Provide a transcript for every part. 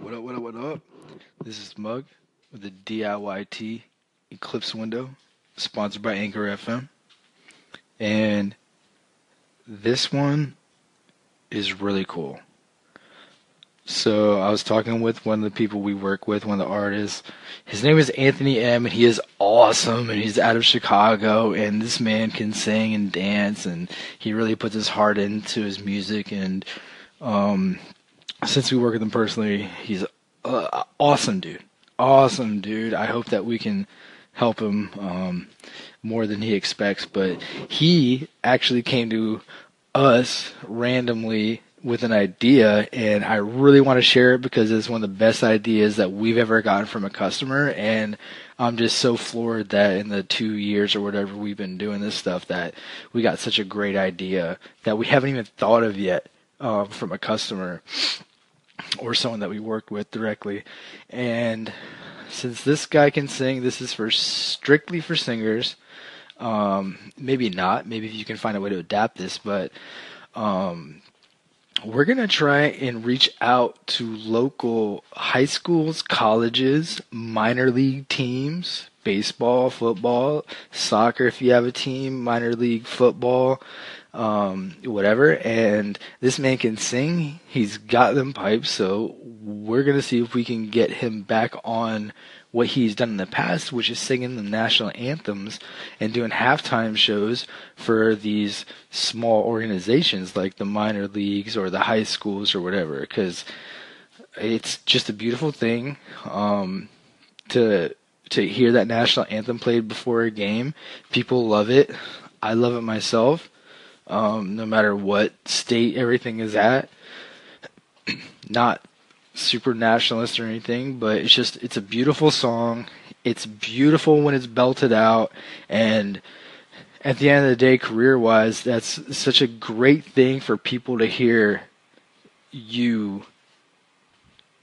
What up, what up, what up? This is Mug with the DIYT Eclipse window, sponsored by Anchor FM. And this one is really cool. So I was talking with one of the people we work with, one of the artists. His name is Anthony M, and he is awesome, and he's out of Chicago. And this man can sing and dance, and he really puts his heart into his music. And um, since we work with him personally, he's uh, awesome, dude. Awesome, dude. I hope that we can help him um, more than he expects. But he actually came to us randomly with an idea and I really want to share it because it's one of the best ideas that we've ever gotten from a customer and I'm just so floored that in the 2 years or whatever we've been doing this stuff that we got such a great idea that we haven't even thought of yet um, from a customer or someone that we worked with directly. And since this guy can sing this is for strictly for singers. Um, maybe not. Maybe if you can find a way to adapt this but um, we're to try and reach out to local high schools, colleges, minor league teams, baseball, football, soccer if you have a team, minor league football, um, whatever. And this man can sing. He's got them pipes. So we're going to see if we can get him back on what he's done in the past, which is singing the national anthems and doing halftime shows for these small organizations like the minor leagues or the high schools or whatever. Because it's just a beautiful thing um, to to hear that national anthem played before a game. People love it. I love it myself. Um, no matter what state everything is at. Not super nationalist or anything, but it's just it's a beautiful song. It's beautiful when it's belted out and at the end of the day career wise that's such a great thing for people to hear you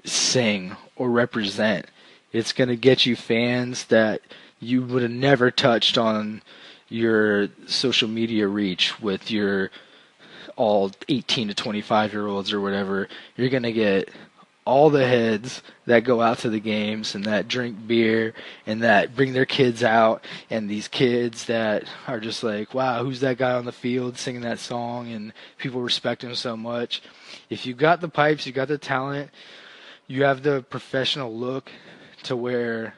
sing or represent. It's going to get you fans that you would have never touched on your social media reach with your all 18 to 25 year olds or whatever. You're going to get all the heads that go out to the games and that drink beer and that bring their kids out and these kids that are just like, wow, who's that guy on the field singing that song and people respect him so much. If you got the pipes, you got the talent, you have the professional look to where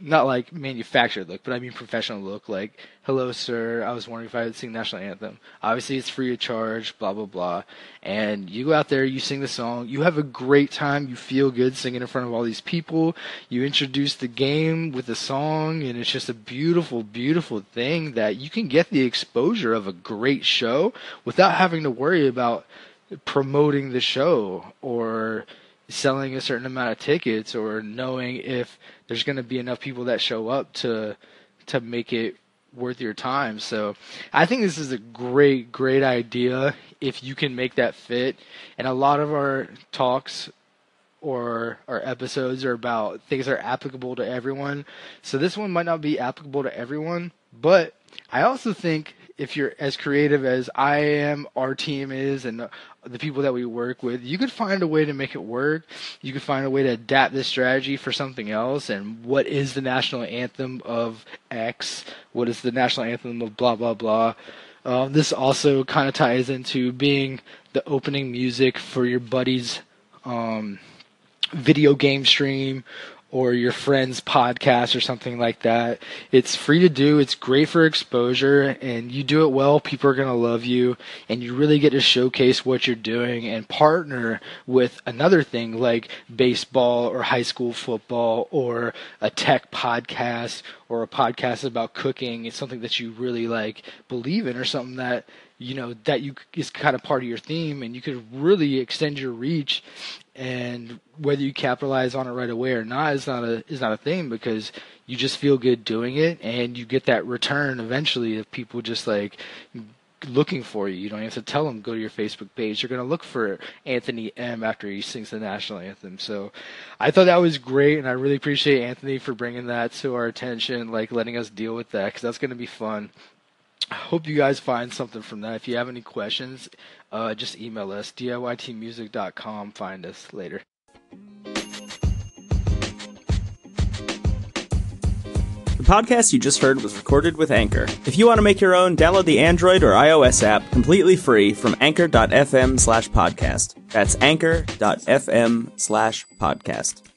not like manufactured look, but I mean professional look. Like, hello, sir. I was wondering if I would sing national anthem. Obviously, it's free of charge. Blah blah blah. And you go out there, you sing the song. You have a great time. You feel good singing in front of all these people. You introduce the game with the song, and it's just a beautiful, beautiful thing that you can get the exposure of a great show without having to worry about promoting the show or selling a certain amount of tickets or knowing if there's going to be enough people that show up to to make it worth your time. So I think this is a great, great idea if you can make that fit. And a lot of our talks or our episodes are about things that are applicable to everyone. So this one might not be applicable to everyone, but I also think if you're as creative as I am, our team is, and the people that we work with, you could find a way to make it work. You could find a way to adapt this strategy for something else. And what is the national anthem of X? What is the national anthem of blah, blah, blah? Um, this also kind of ties into being the opening music for your buddy's um, video game stream or your friend's podcast or something like that. It's free to do. It's great for exposure and you do it well, people are going to love you and you really get to showcase what you're doing and partner with another thing like baseball or high school football or a tech podcast or a podcast about cooking. It's something that you really like believe in or something that you know that you is kind of part of your theme and you could really extend your reach and whether you capitalize on it right away or not is not a is not a thing because you just feel good doing it and you get that return eventually of people just like looking for you. You don't have to tell them go to your Facebook page. you're going to look for Anthony M after he sings the national anthem. So I thought that was great, and I really appreciate Anthony for bringing that to our attention, like letting us deal with that because that's going to be fun. I hope you guys find something from that. If you have any questions, uh, just email us diytmusic.com. Find us later. The podcast you just heard was recorded with Anchor. If you want to make your own, download the Android or iOS app completely free from anchor.fm slash podcast. That's anchor.fm slash podcast.